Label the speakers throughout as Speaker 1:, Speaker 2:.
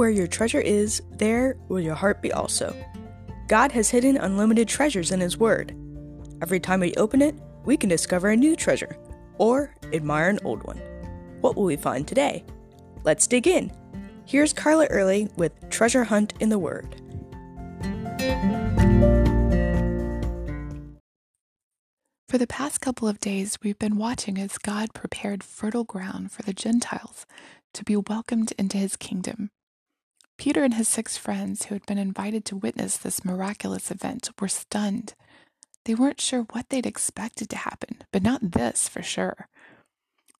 Speaker 1: Where your treasure is, there will your heart be also. God has hidden unlimited treasures in His Word. Every time we open it, we can discover a new treasure or admire an old one. What will we find today? Let's dig in. Here's Carla Early with Treasure Hunt in the Word.
Speaker 2: For the past couple of days, we've been watching as God prepared fertile ground for the Gentiles to be welcomed into his kingdom. Peter and his six friends, who had been invited to witness this miraculous event, were stunned. They weren't sure what they'd expected to happen, but not this for sure.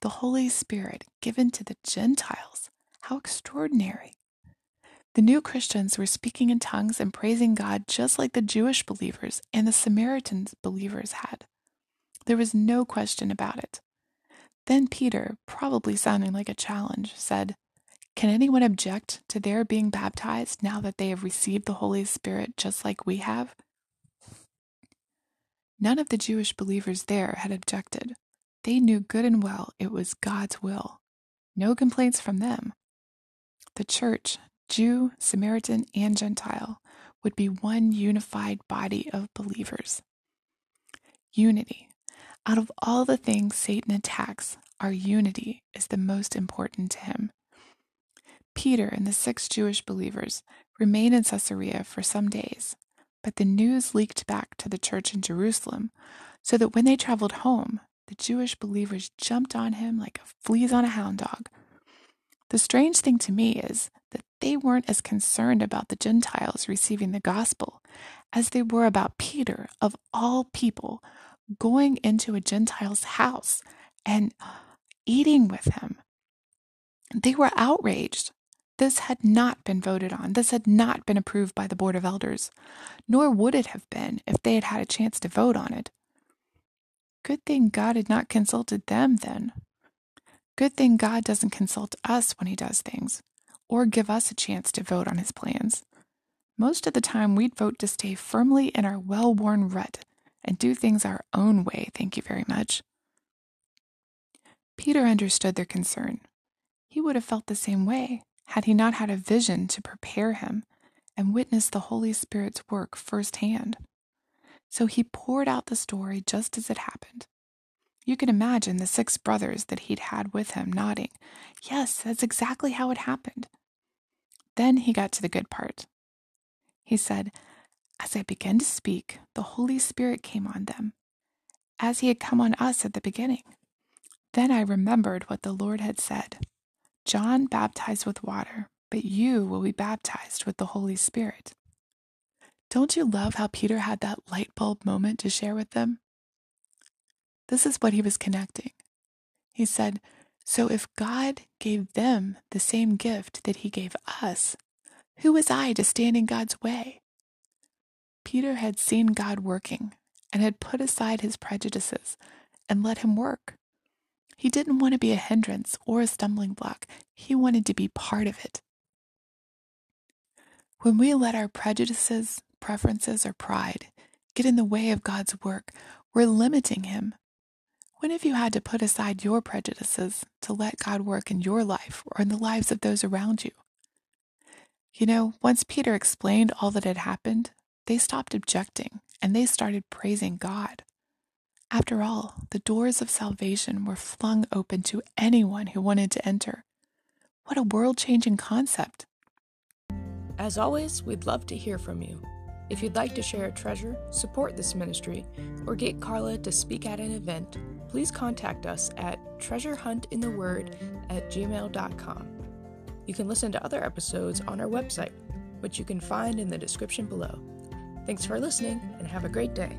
Speaker 2: The Holy Spirit given to the Gentiles. How extraordinary. The new Christians were speaking in tongues and praising God just like the Jewish believers and the Samaritan believers had. There was no question about it. Then Peter, probably sounding like a challenge, said, Can anyone object to their being baptized now that they have received the Holy Spirit just like we have? None of the Jewish believers there had objected. They knew good and well it was God's will. No complaints from them. The church, Jew, Samaritan, and Gentile, would be one unified body of believers. Unity. Out of all the things Satan attacks, our unity is the most important to him. Peter and the six Jewish believers remained in Caesarea for some days, but the news leaked back to the church in Jerusalem so that when they traveled home, the Jewish believers jumped on him like fleas on a hound dog. The strange thing to me is that they weren't as concerned about the Gentiles receiving the gospel as they were about Peter, of all people, going into a Gentile's house and eating with him. They were outraged. This had not been voted on. This had not been approved by the Board of Elders, nor would it have been if they had had a chance to vote on it. Good thing God had not consulted them then. Good thing God doesn't consult us when He does things, or give us a chance to vote on His plans. Most of the time, we'd vote to stay firmly in our well worn rut and do things our own way, thank you very much. Peter understood their concern. He would have felt the same way had he not had a vision to prepare him and witness the Holy Spirit's work firsthand. So he poured out the story just as it happened. You can imagine the six brothers that he'd had with him nodding, Yes, that's exactly how it happened. Then he got to the good part. He said, as I began to speak, the Holy Spirit came on them, as He had come on us at the beginning. Then I remembered what the Lord had said John baptized with water, but you will be baptized with the Holy Spirit. Don't you love how Peter had that light bulb moment to share with them? This is what he was connecting. He said, So if God gave them the same gift that he gave us, who was I to stand in God's way? Peter had seen God working and had put aside his prejudices and let him work. He didn't want to be a hindrance or a stumbling block, he wanted to be part of it. When we let our prejudices, preferences, or pride get in the way of God's work, we're limiting Him. When have you had to put aside your prejudices to let God work in your life or in the lives of those around you? You know, once Peter explained all that had happened, they stopped objecting and they started praising God. After all, the doors of salvation were flung open to anyone who wanted to enter. What a world changing concept!
Speaker 1: As always, we'd love to hear from you. If you'd like to share a treasure, support this ministry, or get Carla to speak at an event, please contact us at treasurehuntintheword at gmail.com. You can listen to other episodes on our website, which you can find in the description below. Thanks for listening and have a great day.